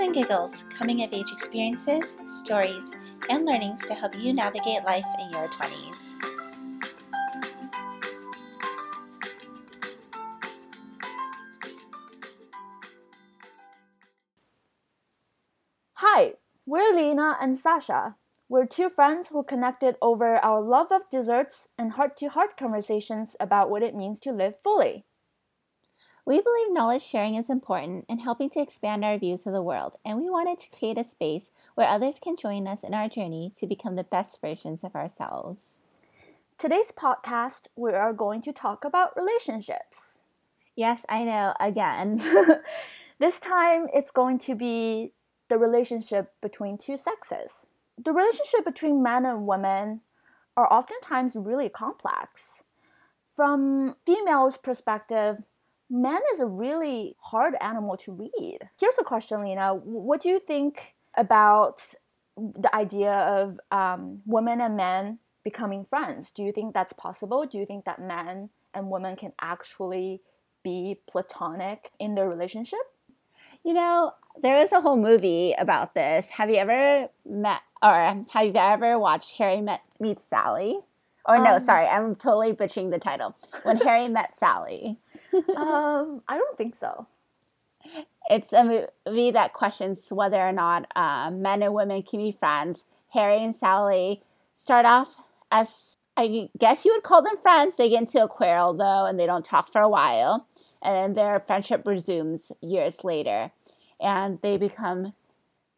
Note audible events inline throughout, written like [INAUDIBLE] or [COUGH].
And giggles, coming of age experiences, stories, and learnings to help you navigate life in your 20s. Hi, we're Lena and Sasha. We're two friends who connected over our love of desserts and heart to heart conversations about what it means to live fully. We believe knowledge sharing is important in helping to expand our views of the world, and we wanted to create a space where others can join us in our journey to become the best versions of ourselves. Today's podcast, we are going to talk about relationships. Yes, I know, again. [LAUGHS] this time, it's going to be the relationship between two sexes. The relationship between men and women are oftentimes really complex. From females' perspective, man is a really hard animal to read. Here's a question, Lena. What do you think about the idea of um, women and men becoming friends? Do you think that's possible? Do you think that men and women can actually be platonic in their relationship? You know, there is a whole movie about this. Have you ever met or have you ever watched Harry Met Meets Sally? Or no, um, sorry, I'm totally butchering the title. When Harry Met Sally. Um, I don't think so. It's a movie that questions whether or not uh, men and women can be friends. Harry and Sally start off as I guess you would call them friends. They get into a quarrel though, and they don't talk for a while, and then their friendship resumes years later, and they become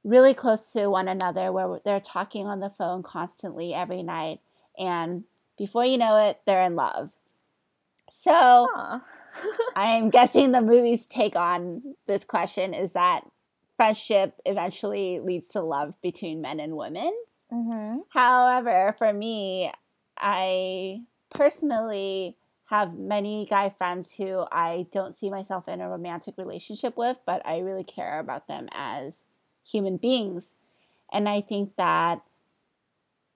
really close to one another, where they're talking on the phone constantly every night, and before you know it, they're in love. So. I'm guessing the movie's take on this question is that friendship eventually leads to love between men and women. Mm-hmm. However, for me, I personally have many guy friends who I don't see myself in a romantic relationship with, but I really care about them as human beings. And I think that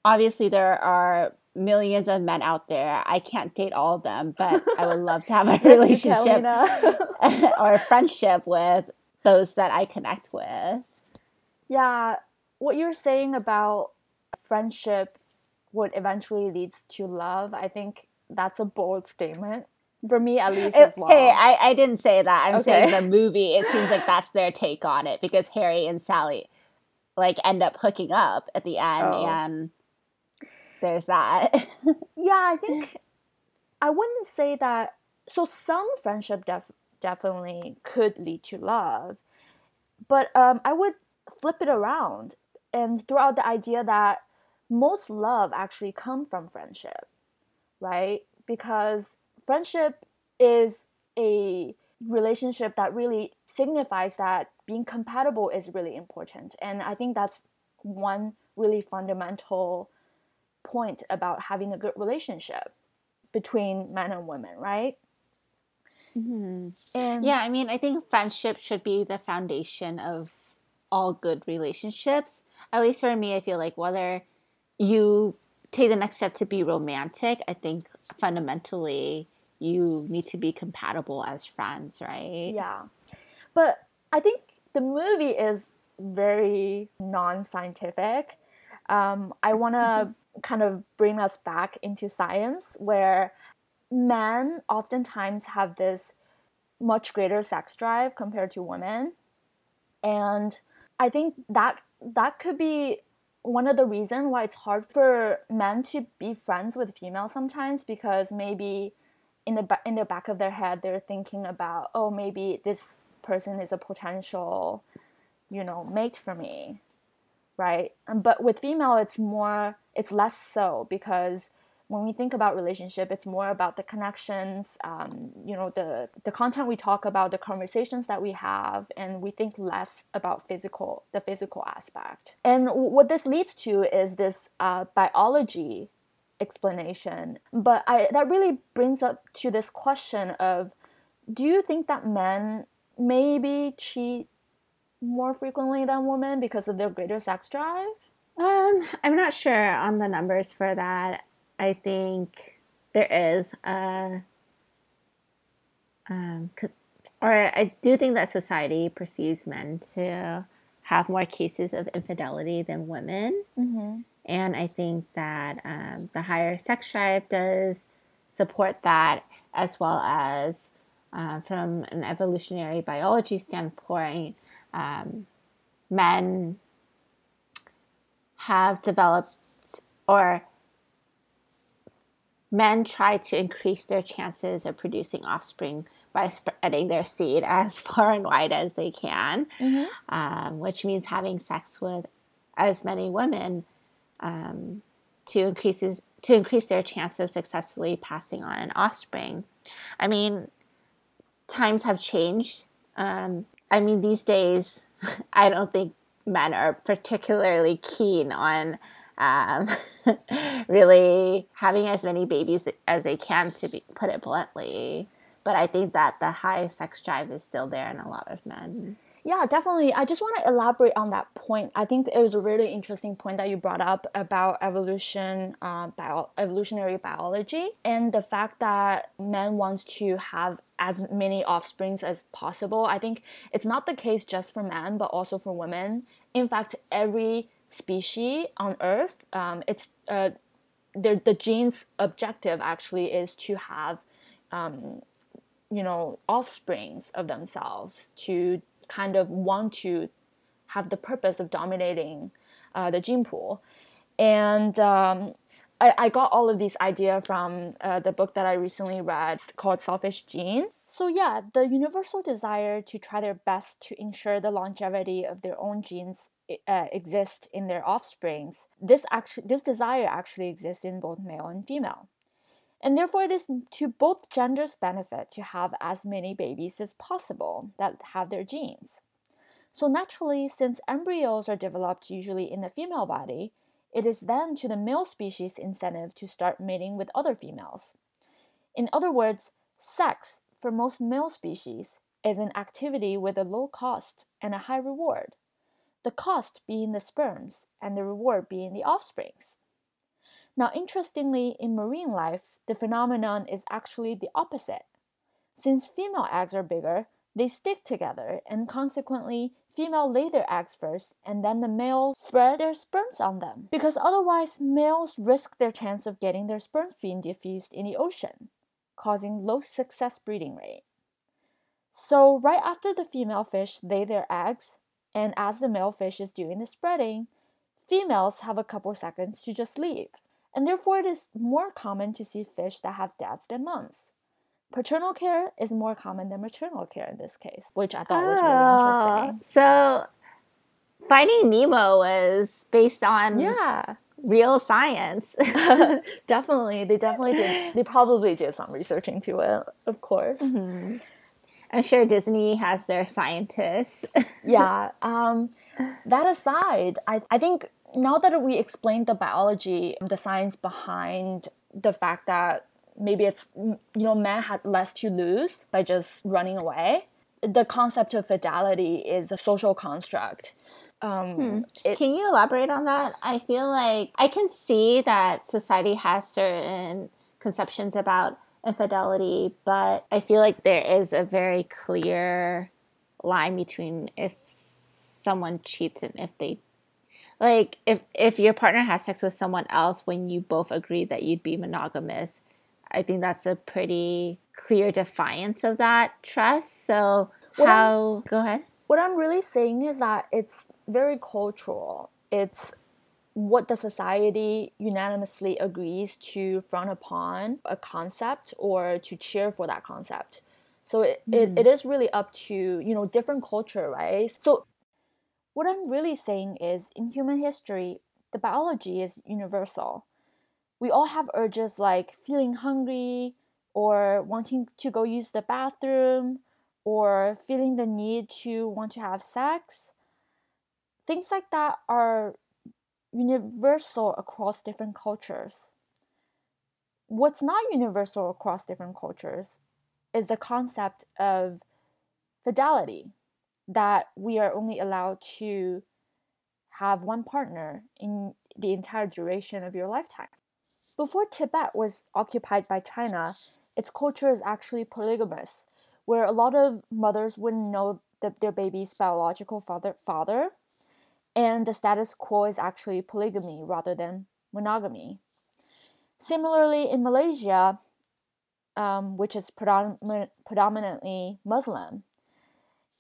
obviously there are millions of men out there. I can't date all of them, but I would love to have a [LAUGHS] relationship [LAUGHS] or a friendship with those that I connect with. Yeah, what you're saying about friendship would eventually leads to love, I think that's a bold statement. For me, at least, as well. Hey, I, I didn't say that. I'm okay. saying the movie. It seems like that's their take on it because Harry and Sally, like, end up hooking up at the end, oh. and there's that. [LAUGHS] yeah, I think I wouldn't say that. So some friendship def- definitely could lead to love, but um, I would flip it around and throw out the idea that most love actually come from friendship, right? Because friendship is a relationship that really signifies that being compatible is really important, and I think that's one really fundamental point about having a good relationship between men and women, right? Mm-hmm. And yeah, I mean, I think friendship should be the foundation of all good relationships. At least for me, I feel like whether you take the next step to be romantic, I think fundamentally you need to be compatible as friends, right? Yeah. But I think the movie is very non scientific. Um, I want to mm-hmm kind of bring us back into science where men oftentimes have this much greater sex drive compared to women. And i think that that could be one of the reasons why it's hard for men to be friends with females sometimes because maybe in the in the back of their head they're thinking about oh maybe this person is a potential you know mate for me right? But with female it's more it's less so because when we think about relationship it's more about the connections um, you know the the content we talk about the conversations that we have and we think less about physical the physical aspect. And what this leads to is this uh, biology explanation. But I, that really brings up to this question of do you think that men maybe cheat more frequently than women because of their greater sex drive um, I'm not sure on the numbers for that. I think there is a, um, or I do think that society perceives men to have more cases of infidelity than women. Mm-hmm. And I think that um, the higher sex drive does support that, as well as uh, from an evolutionary biology standpoint, um, men have developed or men try to increase their chances of producing offspring by spreading their seed [LAUGHS] as far and wide as they can, Mm-hmm. um, which means having sex with as many women um, to increases to increase their chance of successfully passing on an offspring. I mean, times have changed. Um, I mean, these days, [LAUGHS] I don't think men are particularly keen on um, [LAUGHS] really having as many babies as they can, to be, put it bluntly. But I think that the high sex drive is still there in a lot of men. Yeah, definitely. I just want to elaborate on that point. I think it was a really interesting point that you brought up about evolution, uh, bio- evolutionary biology, and the fact that men want to have as many offsprings as possible. I think it's not the case just for men, but also for women. In fact, every species on Earth, um, it's uh, the gene's objective actually is to have, um, you know, offsprings of themselves to kind of want to have the purpose of dominating uh, the gene pool. And um, I, I, got all of these ideas from uh, the book that I recently read called Selfish Gene. So, yeah, the universal desire to try their best to ensure the longevity of their own genes uh, exist in their offsprings. This actually, this desire actually exists in both male and female. And therefore, it is to both genders' benefit to have as many babies as possible that have their genes. So, naturally, since embryos are developed usually in the female body, it is then to the male species' incentive to start mating with other females. In other words, sex for most male species is an activity with a low cost and a high reward, the cost being the sperms and the reward being the offsprings. Now, interestingly, in marine life, the phenomenon is actually the opposite. Since female eggs are bigger, they stick together, and consequently, female lay their eggs first, and then the male spread their sperms on them. Because otherwise, males risk their chance of getting their sperms being diffused in the ocean, causing low success breeding rate. So, right after the female fish lay their eggs, and as the male fish is doing the spreading, females have a couple seconds to just leave and therefore it is more common to see fish that have dads than moms. Paternal care is more common than maternal care in this case, which I thought oh, was really interesting. So, Finding Nemo was based on yeah real science. [LAUGHS] definitely, they definitely did. They probably did some research into it, of course. Mm-hmm. I'm sure Disney has their scientists. [LAUGHS] yeah. Um, that aside, I, I think now that we explained the biology, the science behind the fact that maybe it's, you know, men had less to lose by just running away, the concept of fidelity is a social construct. Um, hmm. it, can you elaborate on that? I feel like I can see that society has certain conceptions about infidelity, but I feel like there is a very clear line between if someone cheats and if they like if if your partner has sex with someone else when you both agree that you'd be monogamous i think that's a pretty clear defiance of that trust. So what how I'm, go ahead. what i'm really saying is that it's very cultural. It's what the society unanimously agrees to frown upon a concept or to cheer for that concept. So it, mm. it, it is really up to you know different culture right? So what I'm really saying is, in human history, the biology is universal. We all have urges like feeling hungry, or wanting to go use the bathroom, or feeling the need to want to have sex. Things like that are universal across different cultures. What's not universal across different cultures is the concept of fidelity that we are only allowed to have one partner in the entire duration of your lifetime. Before Tibet was occupied by China, its culture is actually polygamous, where a lot of mothers wouldn't know the, their baby's biological father, father, and the status quo is actually polygamy rather than monogamy. Similarly, in Malaysia, um, which is predom- predominantly Muslim,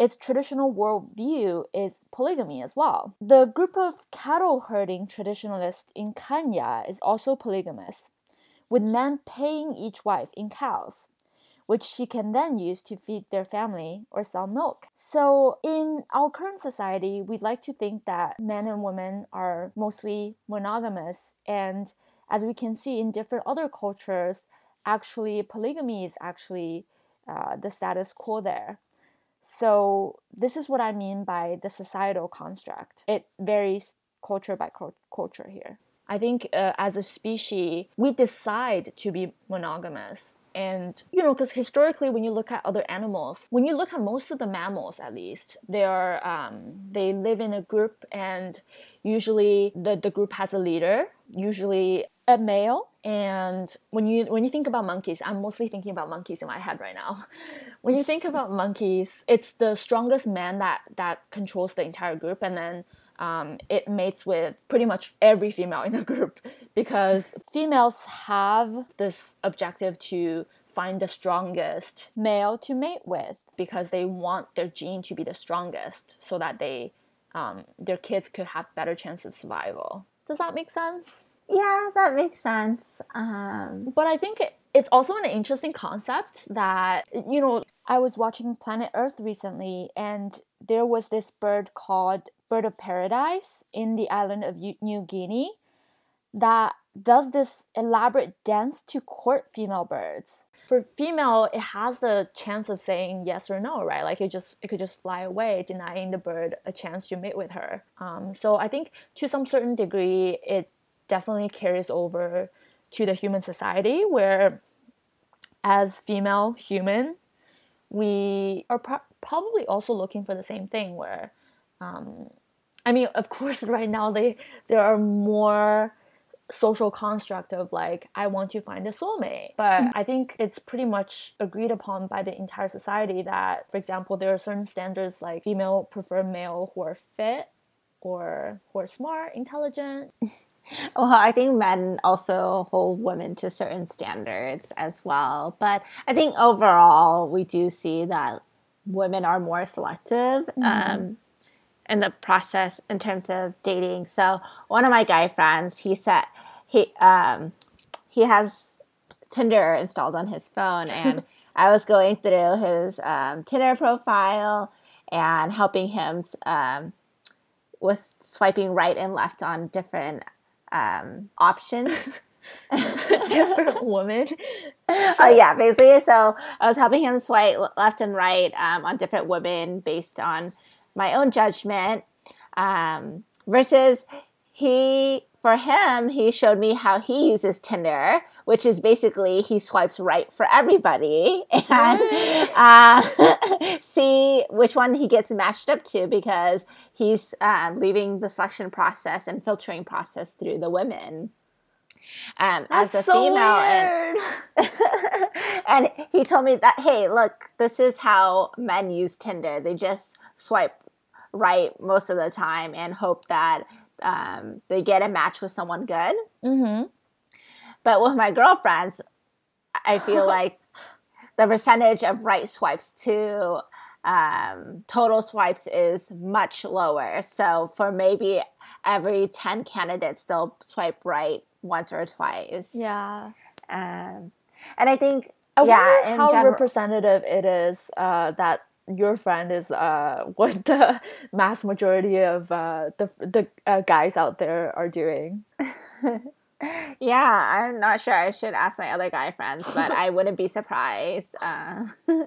its traditional worldview is polygamy as well. The group of cattle herding traditionalists in Kenya is also polygamous, with men paying each wife in cows which she can then use to feed their family or sell milk. So, in our current society, we'd like to think that men and women are mostly monogamous. And as we can see in different other cultures, actually, polygamy is actually uh, the status quo there. So, this is what I mean by the societal construct. It varies culture by culture here. I think uh, as a species, we decide to be monogamous and you know because historically when you look at other animals when you look at most of the mammals at least they are um, they live in a group and usually the, the group has a leader usually a male and when you when you think about monkeys i'm mostly thinking about monkeys in my head right now [LAUGHS] when you think about monkeys it's the strongest man that that controls the entire group and then um, it mates with pretty much every female in the [LAUGHS] group because females have this objective to find the strongest male to mate with because they want their gene to be the strongest so that they um, their kids could have better chance of survival. Does that make sense? Yeah, that makes sense. Um... But I think it, it's also an interesting concept that you know I was watching Planet Earth recently, and there was this bird called bird of paradise in the island of New Guinea that does this elaborate dance to court female birds. For female, it has the chance of saying yes or no, right? Like it just it could just fly away, denying the bird a chance to mate with her. Um, so I think to some certain degree, it definitely carries over to the human society where, as female human, we are pro- probably also looking for the same thing where um, I mean, of [LAUGHS] course, right now they there are more social construct of like I want to find a soulmate. But mm-hmm. I think it's pretty much agreed upon by the entire society that, for example, there are certain standards like female prefer male who are fit or who are smart, intelligent. [LAUGHS] Well, I think men also hold women to certain standards as well. But I think overall, we do see that women are more selective. Mm-hmm. Um, in the process in terms of dating. So one of my guy friends, he said he um, he has Tinder installed on his phone, and [LAUGHS] I was going through his um, Tinder profile and helping him um, with swiping right and left on different um, options. different women. Oh yeah, basically. So I was helping him swipe left and right um, on different women based on my own judgment um, versus he for him he showed me how he uses tinder which is basically he swipes right for everybody. [LAUGHS] And uh, [LAUGHS] see which one he gets matched up to because he's um, leaving the selection process and filtering process through the women. Um, as a so female and, [LAUGHS] and he told me that hey look this is how men use tinder. They just swipe right most of the time and hope that um, they get a match with someone good. Mm-hmm. But with my girlfriends, I feel [LAUGHS] like the percentage of right swipes to um, total swipes is much lower. So for maybe every 10 candidates, they'll swipe right once or twice. Yeah. Um, and I think, I yeah, how representative it is uh, that your friend is uh, [LAUGHS] what the mass majority of uh, the the uh, guys out there are doing. [LAUGHS] yeah, I'm not sure. I should ask my other guy friends, but I wouldn't be surprised. Uh, [LAUGHS]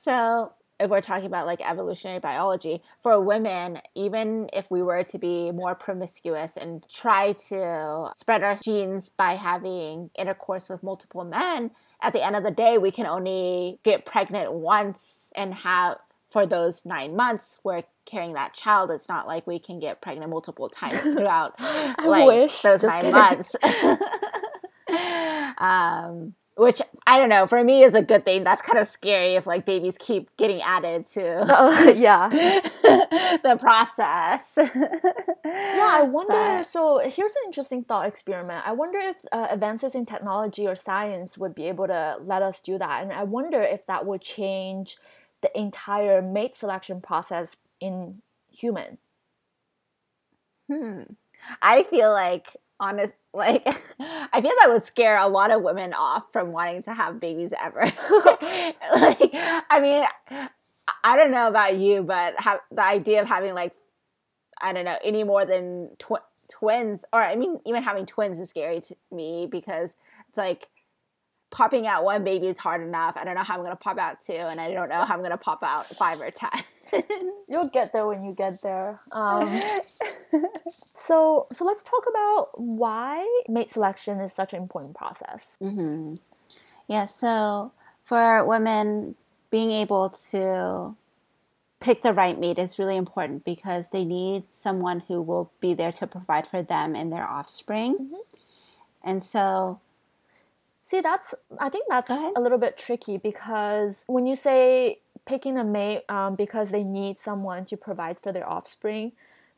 so if we're talking about like evolutionary biology, for women, even if we were to be more promiscuous and try to spread our genes by having intercourse with multiple men, at the end of the day, we can only get pregnant once and have for those nine months we're carrying that child. It's not like we can get pregnant multiple times [LAUGHS] throughout like wish. those Just nine kidding. months. [LAUGHS] um, which I don't know, for me is a good thing. That's kind of scary if like babies keep getting added to Oh, [LAUGHS] yeah. [LAUGHS] the process. Yeah, I wonder. But- So here's an interesting thought experiment. I wonder if uh, advances in technology or science would be able to let us do that, and I wonder if that would change the entire mate selection process in human. Hmm. I feel like honest [LAUGHS] like I feel that would scare a lot of women off from wanting to have babies ever. [LAUGHS] like I mean I don't know about you but have the idea of having like I don't know any more than tw- twins or I mean even having twins is scary to me because it's like popping out one baby is hard enough. I don't know how I'm going to pop out two and I don't know how I'm going to pop out five or 10. [LAUGHS] You'll get there when you get there. Um, [LAUGHS] so, so let's talk about why mate selection is such an important process. Mm-hmm. Yeah, so for women, being able to pick the right mate is really important because they need someone who will be there to provide for them and their offspring. Mhm. And so, See, that's I think that's a little bit tricky because when you say picking a mate um, because they need someone to provide for their offspring,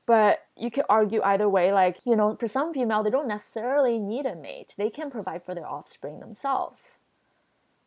but you could argue either way. Like you know, for some female, they don't necessarily need a mate; they can provide for their offspring themselves,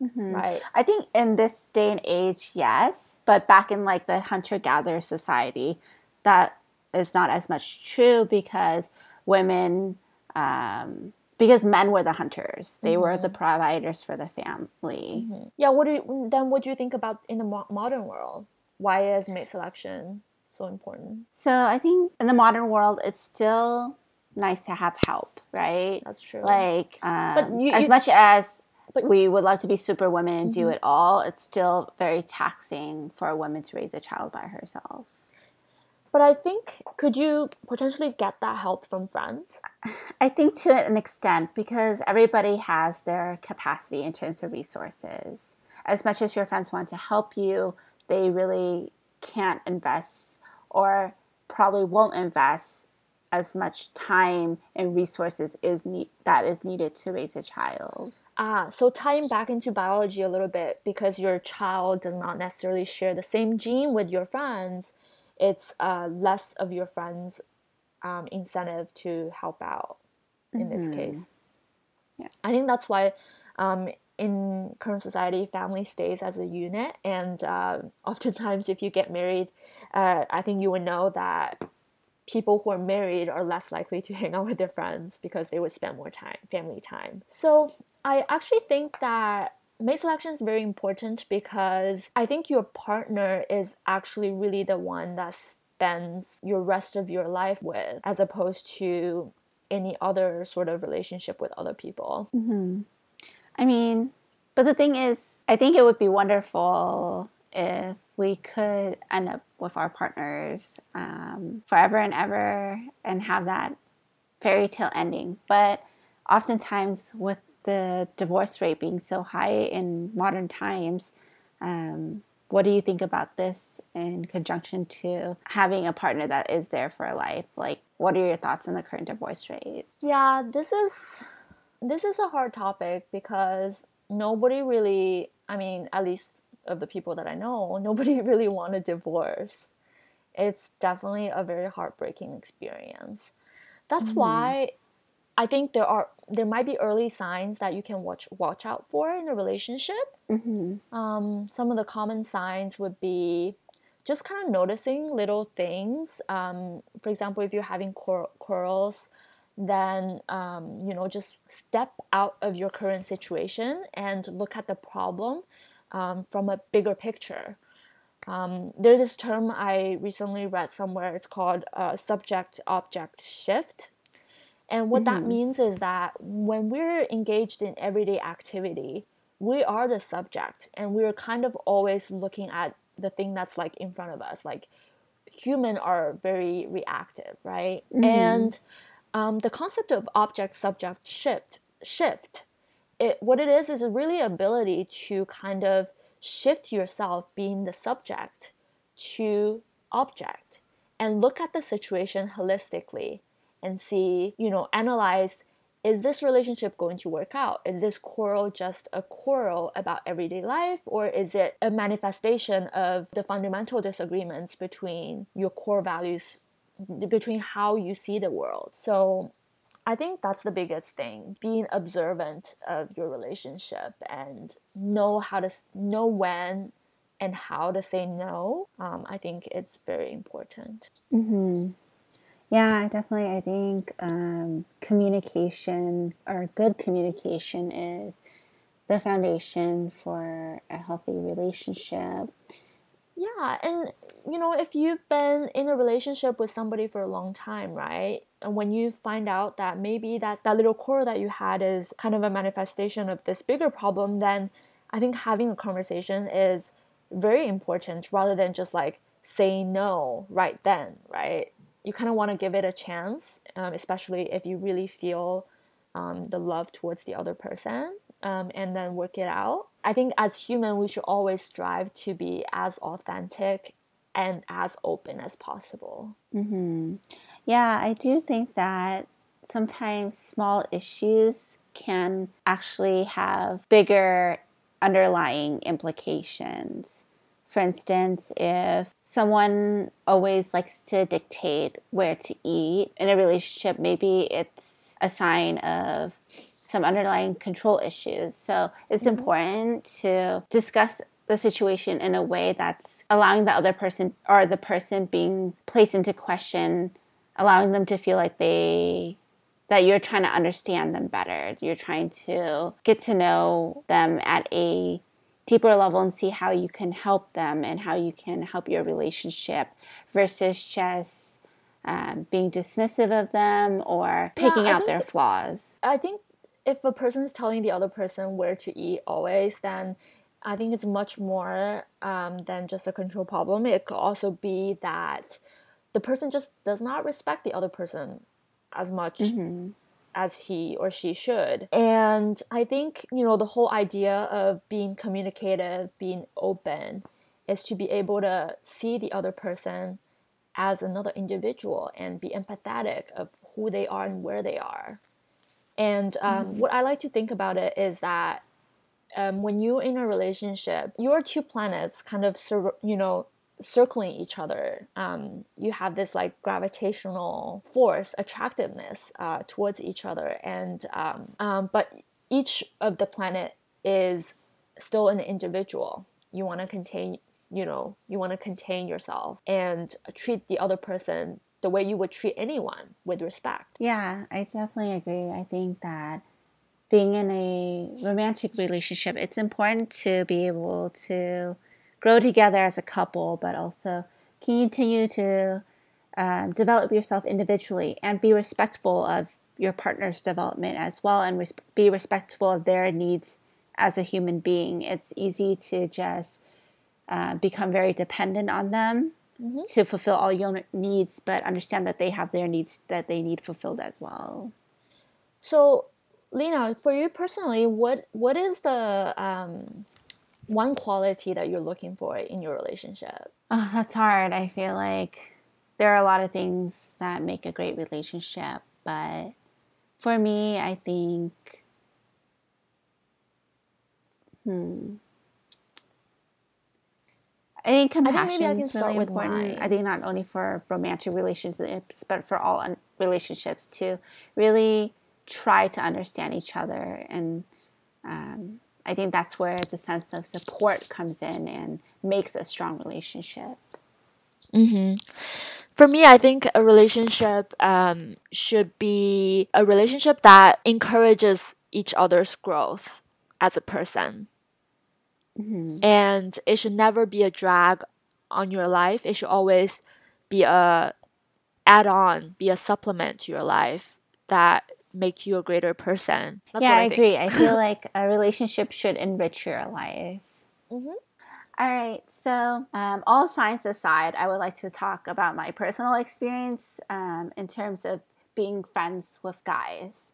Mhm. right? I think in this day and age, yes, but back in like the hunter gatherer society, that is not as much true because women, um, because men were the hunters, they were the mm-hmm. providers for the family. Mm-hmm. Yeah. What do you, then? What do you think about in the mo- modern world? Why is mate selection so important? So I think in the modern world, it's still nice to have help, right? That's true. Like, um, you- as you- much as but- we would love to be super women and do mm-hmm. it all, it's still very taxing for a woman to raise a child by herself. But I think could you potentially get that help from friends? I think to an extent because everybody has their capacity in terms of resources. As much as your friends want to help you, they really can't invest or probably won't invest as much time and resources is need that is needed to raise a child. Ah, so tying back into biology a little bit, because your child does not necessarily share the same gene with your friends, it's uh, less of your friends' um, incentive to help out in this case. Yeah. I think that's why um, in current society, family stays as a unit, and uh, [LAUGHS] oftentimes, if you get married, uh, I think you would know that people who are married are less likely to [LAUGHS] hang out with their friends because they would spend more time, family time. So I actually think that mate selection is very important because I think your partner is actually really the one that spends your rest of your life with, as opposed to any other sort of relationship with other people. Mm-hmm. I mean, but the thing is, I think it would be wonderful if we could end up with our partners um, forever and ever and have that fairy tale ending. But oftentimes, with the divorce rate being so high in modern times, um, what do you think about this in conjunction to having a partner that is there for life? Like, what are your thoughts on the current divorce rate? Yeah, this is this is a hard topic because nobody really, I mean, at least of the people that I know, [LAUGHS] nobody really want a divorce. It's definitely a very heartbreaking experience. That's why I think there are there might be early signs that you can watch watch out for in a relationship. Mm-hmm. Um, some of the common signs would be just kind of noticing little things. Um, for example, if you're having quar- quarrels, then um, you know just step out of your current situation and look at the problem um, from a bigger picture. Um, there's this term I recently read somewhere. It's called uh, subject object shift. And what that means is that when we're engaged in everyday activity, we are the subject and we're kind of always looking at the thing that's like in front of us. Like human are very reactive, right? And um, the concept of object subject shift shift it what it is is really ability to kind of shift yourself being the subject to object and look at the situation holistically and see you know analyze is this relationship going to work out? Is this quarrel just a quarrel about everyday life, or is it a manifestation of the fundamental disagreements between your core values, between how you see the world? So I think that's the biggest thing being observant of your relationship and know how to know when and how to say no. Um, I think it's very important. Mm-hmm. Yeah, definitely. I think um, communication or good communication is the foundation for a healthy relationship. Yeah, and you know, if you've been in a relationship with somebody for a long time, right? And when you find out that maybe that, that little quarrel that you had is kind of a manifestation of this bigger problem, then I think having a conversation is very important rather than just like say no right then, right? You kind of want to give it a chance, um, especially if you really feel um, the love towards the other person, um, and then work it out. I think as human, we should always strive to be as authentic and as open as possible. Mm-hmm. Yeah, I do think that sometimes small issues can actually have bigger underlying implications. For instance, if someone always likes to dictate where to eat in a relationship, maybe it's a sign of some underlying control issues. So it's mm-hmm. important to discuss the situation in a way that's allowing the other person or the person being placed into question, allowing them to feel like they that you're trying to understand them better. You're trying to get to know them at a deeper level and see how you can help them and how you can help your relationship versus just um, being dismissive of them or picking yeah, out their flaws. I think if a person is telling the other person where to eat always, then I think it's much more um, than just a control problem. It could also be that the person just does not respect the other person as much mm-hmm as he or she should. And I think, you know, the whole idea of being communicative, being open, is to be able to see the other person as another individual and be empathetic of who they are and where they are. And um, mm-hmm. what I like to think about it is that um, when you're in a relationship, your two planets kind of, you know, circling each other. Um, you have this like gravitational force, attractiveness uh, towards each other, and um, um, but each of the planet is still an individual. You want to contain, you know, you want to contain yourself and treat the other person the way you would treat anyone with respect. Yeah, I definitely agree. I think that being in a romantic relationship, it's important to be able to grow together as a couple, but also continue to um, develop yourself individually and be respectful of your partner's development as well and res- be respectful of their needs as a human being. It's easy to just uh, become very dependent on them mm-hmm. to fulfill all your needs, but understand that they have their needs that they need fulfilled as well. So, Lena, for you personally, what what is the um, one quality that you're looking for in your relationship? Oh, that's hard. I feel like there are a lot of things that make a great relationship, but for me, I think, hmm. I think compassion I think is really important. I think not only for romantic relationships, but for all relationships to really try to understand each other and um, I think that's where the sense of support comes in and makes a strong relationship. Mm-hmm. For me, I think a relationship um, should be a relationship that encourages each other's growth as a person. Mm-hmm. And it should never be a drag on your life. It should always be a add on, be a supplement to your life that make you a greater person. That's yeah, I, I agree. I feel [LAUGHS] like a relationship should enrich your life. Mm-hmm. All right, so um, all science aside, I would like to talk about my personal experience um, in terms of being friends with guys.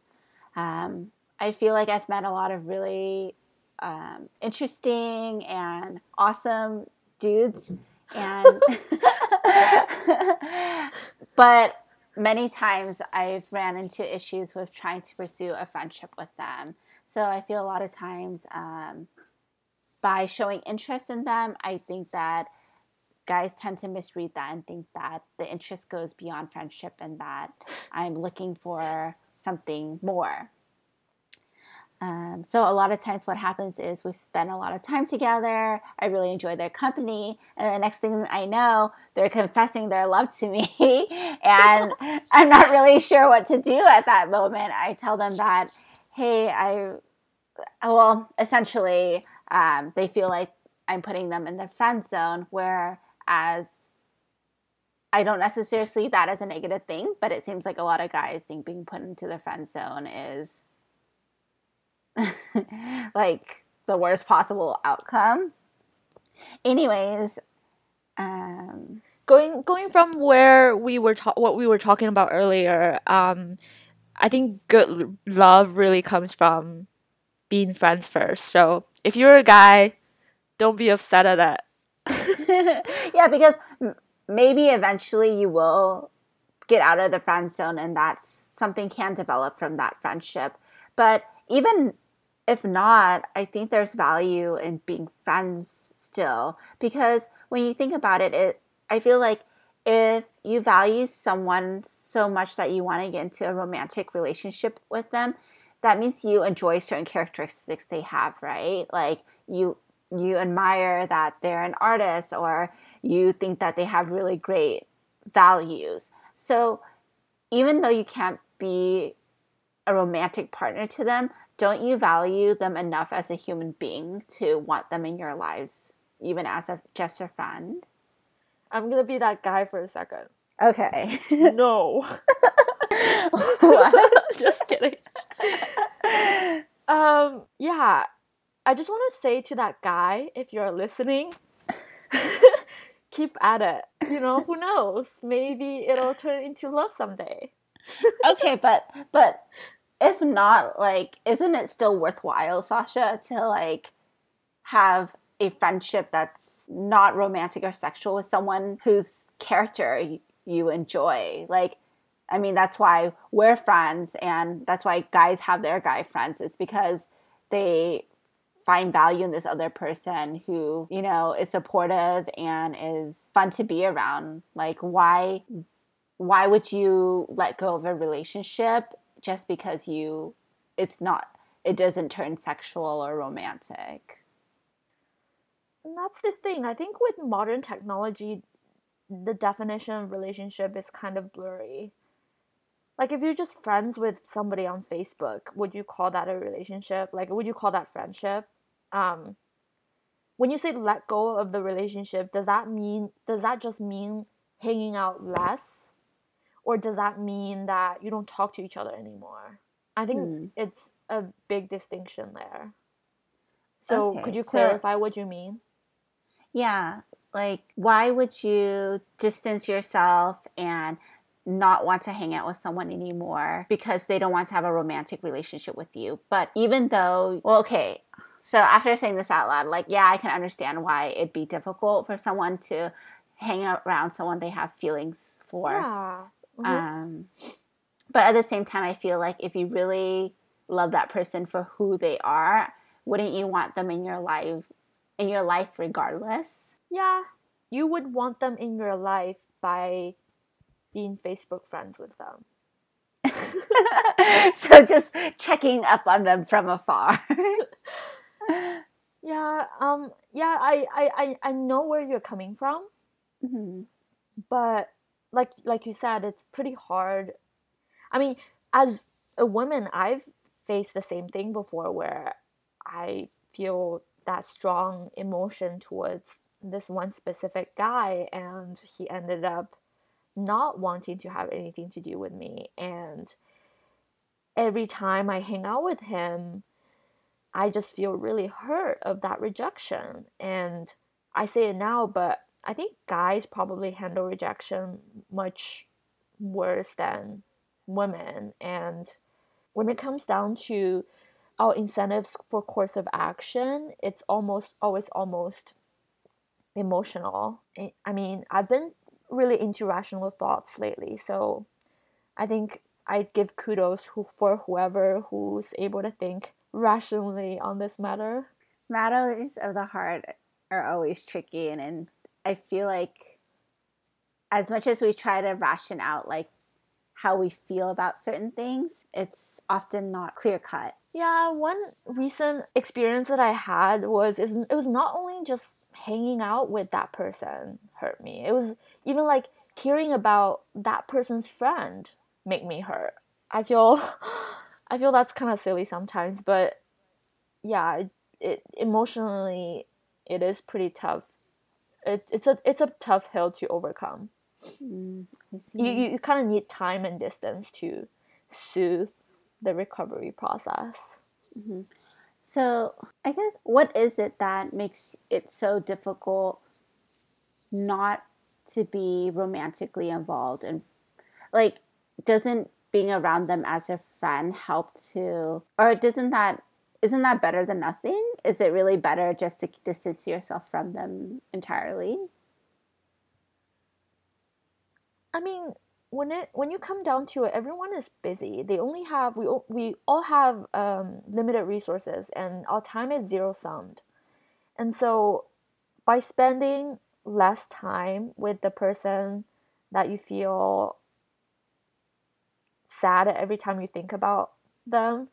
Um, I feel like I've met a lot of really um, interesting and awesome dudes, and [LAUGHS] [LAUGHS] but many times I've ran into issues with trying to pursue a friendship with them. So I feel a lot of times um, by showing interest in them, I think that guys tend to misread that and think that the interest goes beyond friendship and that I'm looking for something more. Um, so a lot of times what happens is we spend a lot of time together. I really enjoy their company, and the next thing I know, they're confessing their love to me, [LAUGHS] and [LAUGHS] I'm not really sure what to do at that moment. I tell them that, hey, I, well, essentially, um, they feel like I'm putting them in the friend zone, whereas I don't necessarily see that as a negative thing, but it seems like a lot of guys think being put into the friend zone is [LAUGHS] like the worst possible outcome. Anyways, um, going going from where we were ta- what we were talking about earlier, um, I think good love really comes from being friends first. So if you're a guy, don't be upset at that. [LAUGHS] yeah, because maybe eventually you will get out of the friend zone and that's something can develop from that friendship. But even if not, I think there's value in being friends still because when you think about it, it I feel like if you value someone so much that you want to get into a romantic relationship with them, that means you enjoy certain characteristics they have, right? Like you you admire that they're an artist or you think that they have really great values. So even though you can't be a romantic partner to them, don't you value them enough as a human being to want them in your lives, even as a just a friend? I'm gonna be that guy for a second. Okay. no. [LAUGHS] [LAUGHS] just kidding. um, yeah. I just want to say to that guy, if you're listening, [LAUGHS] keep at it. You know, who knows? Maybe it'll turn into love someday. okay, but but if not, like, isn't it still worthwhile, Sasha, to like have a friendship that's not romantic or sexual with someone whose character you enjoy? Like, I mean, that's why we're friends, and that's why guys have their guy friends. It's because they find value in this other person who, you know, is supportive and is fun to be around. Like, why? Why would you let go of a relationship just because you it's not it doesn't turn sexual or romantic. And that's the thing. I think with modern technology the definition of relationship is kind of blurry. Like if you're just friends with somebody on facebook would you call that a relationship? Like would you call that friendship? Um when you say let go of the relationship does that mean does that just mean hanging out less or does that mean that you don't talk to each other anymore? I think hmm. it's a big distinction there. So, okay, could you clarify so, what you mean? Yeah, like why would you distance yourself and not want to hang out with someone anymore because they don't want to have a romantic relationship with you? But even though, well, okay, so after saying this out loud, like, yeah, I can understand why it'd be difficult for someone to hang around someone they have feelings for. Yeah. Mm-hmm. Um, but at the same time, I feel like if you really love that person for who they are, wouldn't you want them in your life in your life regardless? Yeah. You would want them in your life by being Facebook friends with them. [LAUGHS] so just checking up on them from afar. [LAUGHS] yeah, um yeah, I, I, I know where you're coming from. Mm-hmm. But like like you said, it's pretty hard. I mean, as a woman, I've faced the same thing before where I feel that strong emotion towards this one specific guy and he ended up not wanting to have anything to do with me and every time I hang out with him I just feel really hurt of that rejection and I say it now but I think guys probably handle rejection much worse than women. And when it comes down to our incentives for course of action, it's almost always almost emotional. I mean, I've been really into rational thoughts lately. So I think I'd give kudos for whoever who's able to think rationally on this matter. Matters of the heart are always tricky, and, and I feel like as much as we try to ration out like how we feel about certain things, it's often not clear cut. Yeah, one recent experience that I had was is it was not only just hanging out with that person hurt me. It was even like hearing about that person's friend make me hurt. I feel [LAUGHS] I feel that's kind of silly sometimes, but yeah, it, it emotionally it is pretty tough. It, it's a it's a tough hill to overcome. Mm, you you, you kind of need time and distance to soothe the recovery process. Mm-hmm. So, I guess what is it that makes it so difficult not to be romantically involved and like doesn't being around them as a friend help to or doesn't that isn't that better than nothing? Is it really better just to distance yourself from them entirely? I mean, when it when you come down to it, everyone is busy. They only have we we all have um, limited resources, and our time is zero summed. And so, by spending less time with the person that you feel sad every time you think about them,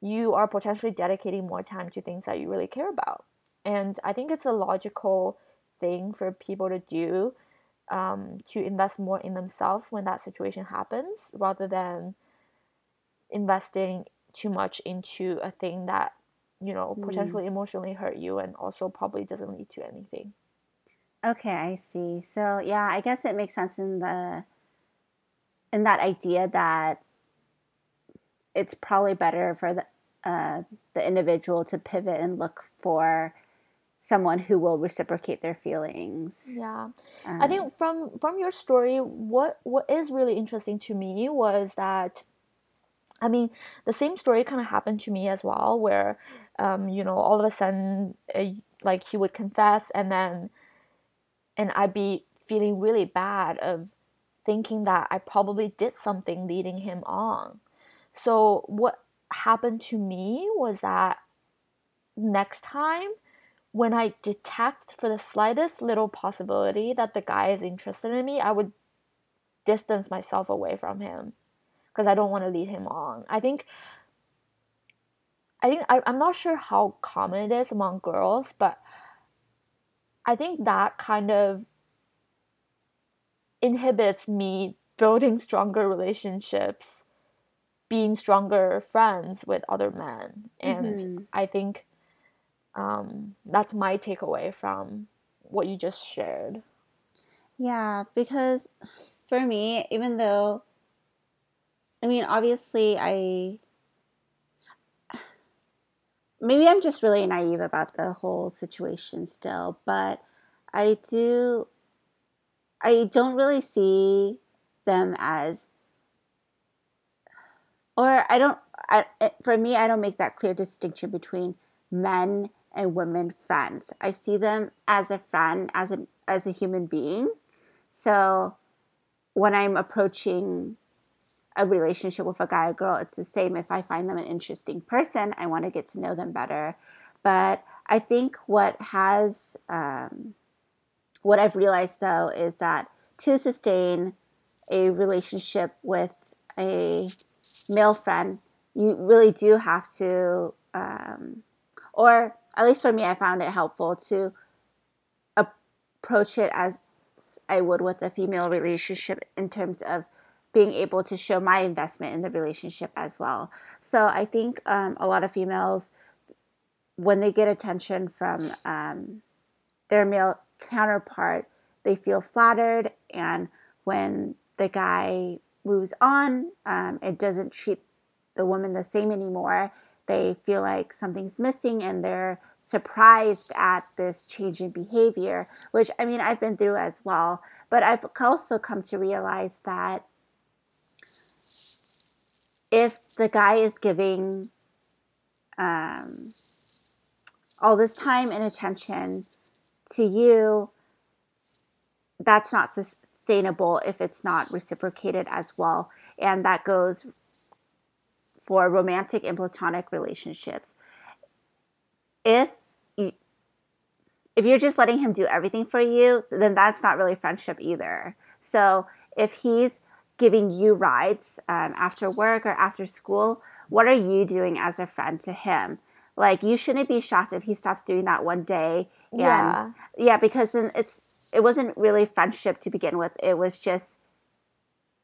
you are potentially dedicating more time to things that you really care about. And I think it's a logical thing for people to do um, to invest more in themselves when that situation happens rather than investing too much into a thing that you know mm. potentially emotionally hurt you and also probably doesn't lead to anything okay i see so yeah i guess it makes sense in the in that idea that it's probably better for the uh, the individual to pivot and look for someone who will reciprocate their feelings. Yeah. Um, I think um, from from your story what what is really interesting to me was that I mean, the same story kind of happened to me as well where um, you know, all of a sudden uh, like he would confess and then and I'd be feeling really bad of thinking that I probably did something leading him on. So what happened to me was that next time when I detect for the slightest little possibility that the guy is interested in me, I would distance myself away from him because I don't want to lead him on. I think I think I, I'm not sure how common it is among girls, but I think that kind of inhibits me building stronger relationships, being stronger friends with other men. And mm-hmm. I think um, that's my takeaway from what you just shared. Yeah, because for me, even though, I mean, obviously, I maybe I'm just really naive about the whole situation still, but I do, I don't really see them as, or I don't, I, for me, I don't make that clear distinction between men and women friends. I see them as a friend, as a as a human being. So when I'm approaching a relationship with a guy or girl, it's the same. If I find them an interesting person, I want to get to know them better. But I think what has um, what I've realized though is that to sustain a relationship with a male friend, you really do have to, um, or at least for me, I found it helpful to approach it as I would with a female relationship in terms of being able to show my investment in the relationship as well. So I think um, a lot of females, when they get attention from um, their male counterpart, they feel flattered. And when the guy moves on, um, it doesn't treat the woman the same anymore they feel like something's missing and they're surprised at this change in behavior, which I mean, I've been through as well. But I've also come to realize that if the guy is giving um, all this time and attention to you, that's not sustainable if it's not reciprocated as well. And that goes for romantic and platonic relationships. If you, if you're just letting him do everything for you, then that's not really friendship either. So if he's giving you rides um, after work or after school, what are you doing as a friend to him? Like you shouldn't be shocked if he stops doing that one day. And, yeah. Yeah, because then it's it wasn't really friendship to begin with. It was just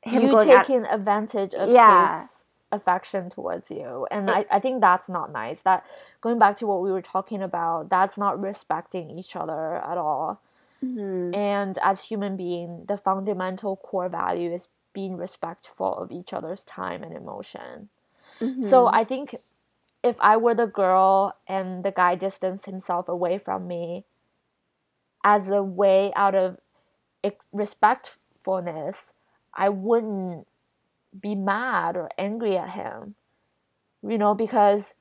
him you taking out, advantage of yeah. his affection towards you. And it, I, I think that's not nice. That going back to what we were talking about, that's not respecting each other at all. Mm-hmm. And as human being, the fundamental core value is being respectful of each other's time and emotion. Mm-hmm. So I think if I were the girl and the guy distanced himself away from me as a way out of respectfulness, I wouldn't be mad or angry at him, you know, because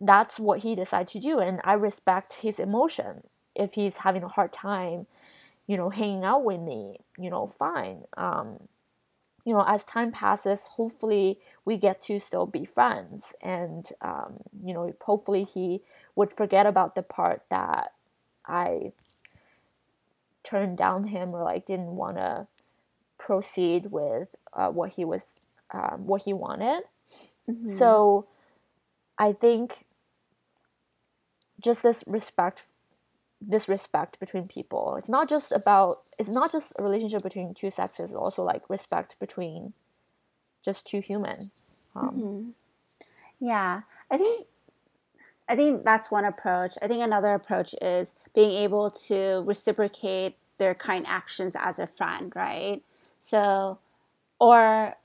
that's what he decided to do. And I respect his emotion. If he's having a hard time, you know, hanging out with me, you know, fine. Um, you know, as time passes, hopefully we get to still be friends. And, um, you know, hopefully he would forget about the part that I turned down him or like didn't want to proceed with uh, what he was um, what he wanted. Mm-hmm. So I think just this respect this respect between people. It's not just about it's not just a relationship between two sexes, it's also like respect between just two human. Um, mm-hmm. Yeah. I think I think that's one approach. I think another approach is being able to reciprocate their kind actions as a friend, right? So, or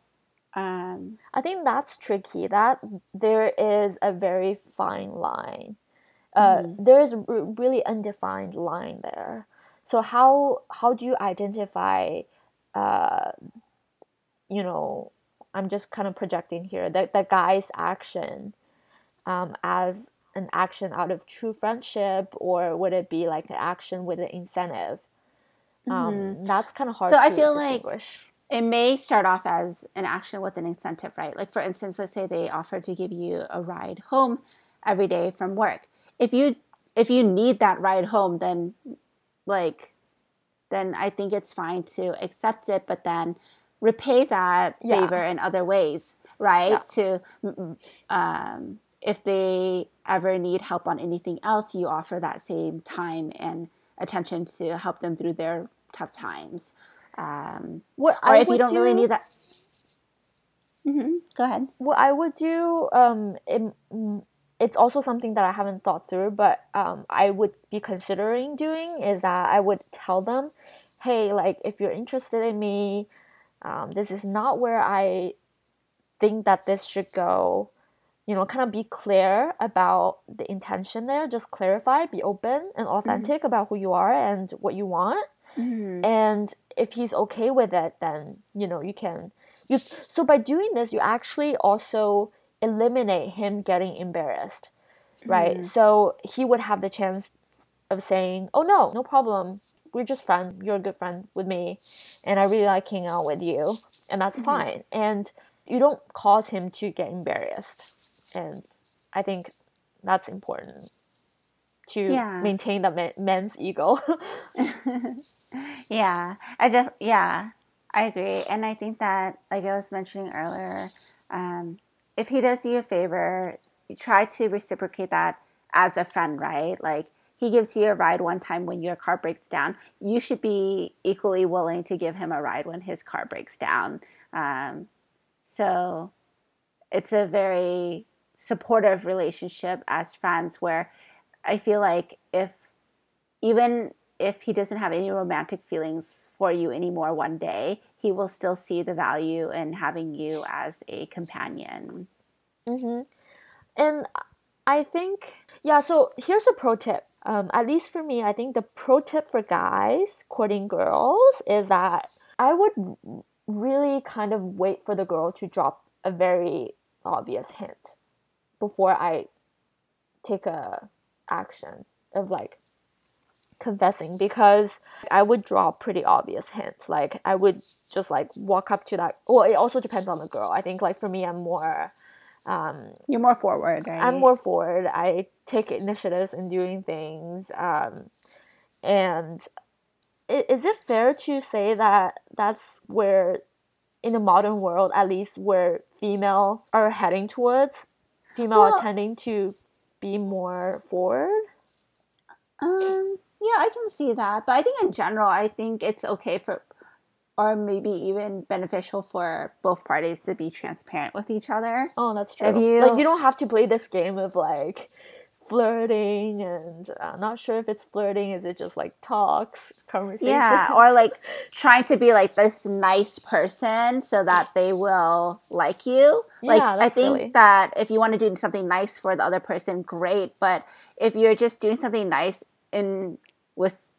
um, I think that's tricky. That there is a very fine line. Uh, mm. There is a really undefined line there. So how how do you identify? Uh, you know, I'm just kind of projecting here that the guy's action um, as an action out of true friendship, or would it be like an action with an incentive? Um, mm-hmm. That's kind of hard. So I feel like it may start off as an action with an incentive, right? Like for instance, let's say they offer to give you a ride home every day from work. If you if you need that ride home, then like then I think it's fine to accept it, but then repay that yeah. favor in other ways, right? Yeah. To um, if they ever need help on anything else, you offer that same time and attention to help them through their tough times. Um, what or I if you don't do, really need that. Mm-hmm. Go ahead. What I would do, um, it, it's also something that I haven't thought through, but um, I would be considering doing is that I would tell them, hey, like if you're interested in me, um, this is not where I think that this should go. You know, kind of be clear about the intention there. Just clarify, be open and authentic mm-hmm. about who you are and what you want. Mm-hmm. And if he's okay with it, then you know you can. You so by doing this, you actually also eliminate him getting embarrassed, right? Mm-hmm. So he would have the chance of saying, "Oh no, no problem. We're just friends. You're a good friend with me, and I really like hanging out with you, and that's mm-hmm. fine." And you don't cause him to get embarrassed, and I think that's important to yeah. maintain the men's ego. [LAUGHS] [LAUGHS] yeah, I just yeah, I agree, and I think that like I was mentioning earlier, um, if he does you a favor, try to reciprocate that as a friend, right? Like he gives you a ride one time when your car breaks down, you should be equally willing to give him a ride when his car breaks down. Um, so it's a very supportive relationship as friends where I feel like if even if he doesn't have any romantic feelings for you anymore one day, he will still see the value in having you as a companion. Mm-hmm. And I think, yeah, so here's a pro tip. Um, at least for me, I think the pro tip for guys courting girls is that I would really kind of wait for the girl to drop a very obvious hint before I take a action of like confessing because I would draw pretty obvious hints. Like I would just like walk up to that. Well, it also depends on the girl. I think like for me, I'm more. Um, You're more forward, right? I'm more forward. I take initiatives in doing things. Um, and is it fair to say that that's where, in the modern world, at least, where female are heading towards? Female well, are tending to be more forward. Um. Yeah, I can see that, but I think in general, I think it's okay for or maybe even beneficial for both parties to be transparent with each other. Oh, that's true. If you, like you don't have to play this game of like flirting and I'm uh, not sure if it's flirting is it just like talks conversation yeah or like trying to be like this nice person so that they will like you yeah, like i think that if you want to do something nice for the other person great but if you're just doing something nice in with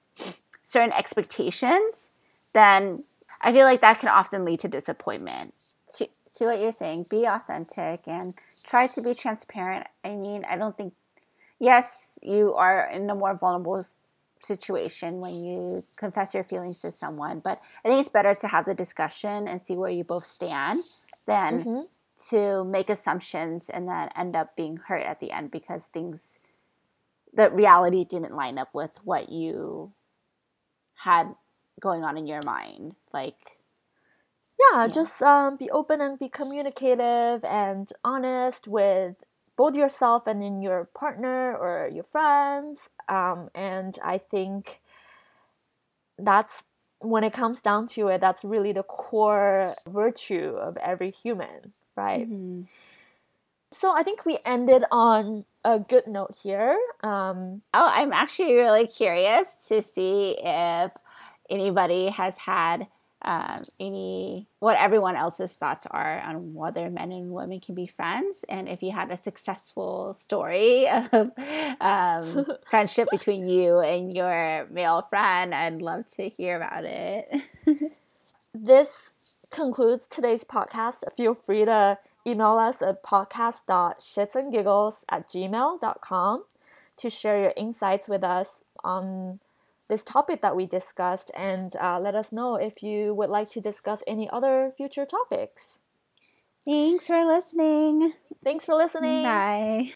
certain expectations then I feel like that can often lead to disappointment. To, to what you're saying, be authentic and try to be transparent. I mean, I don't think, yes, you are in a more vulnerable situation when you confess your feelings to someone, but I think it's better to have the discussion and see where you both stand than mm-hmm. to make assumptions and then end up being hurt at the end because things, the reality didn't line up with what you had going on in your mind like yeah, yeah. just um, be open and be communicative and honest with both yourself and in your partner or your friends um, and i think that's when it comes down to it that's really the core virtue of every human right mm-hmm. so i think we ended on a good note here um, oh i'm actually really curious to see if anybody has had um, any what everyone else's thoughts are on whether men and women can be friends and if you had a successful story [LAUGHS] of um, [LAUGHS] friendship between you and your male friend i'd love to hear about it. [LAUGHS] This concludes today's podcast. Feel free to email us at podcast.shitsandgiggles at gmail.com to share your insights with us on this topic that we discussed and uh, let us know if you would like to discuss any other future topics. Thanks for listening. Thanks for listening. Bye.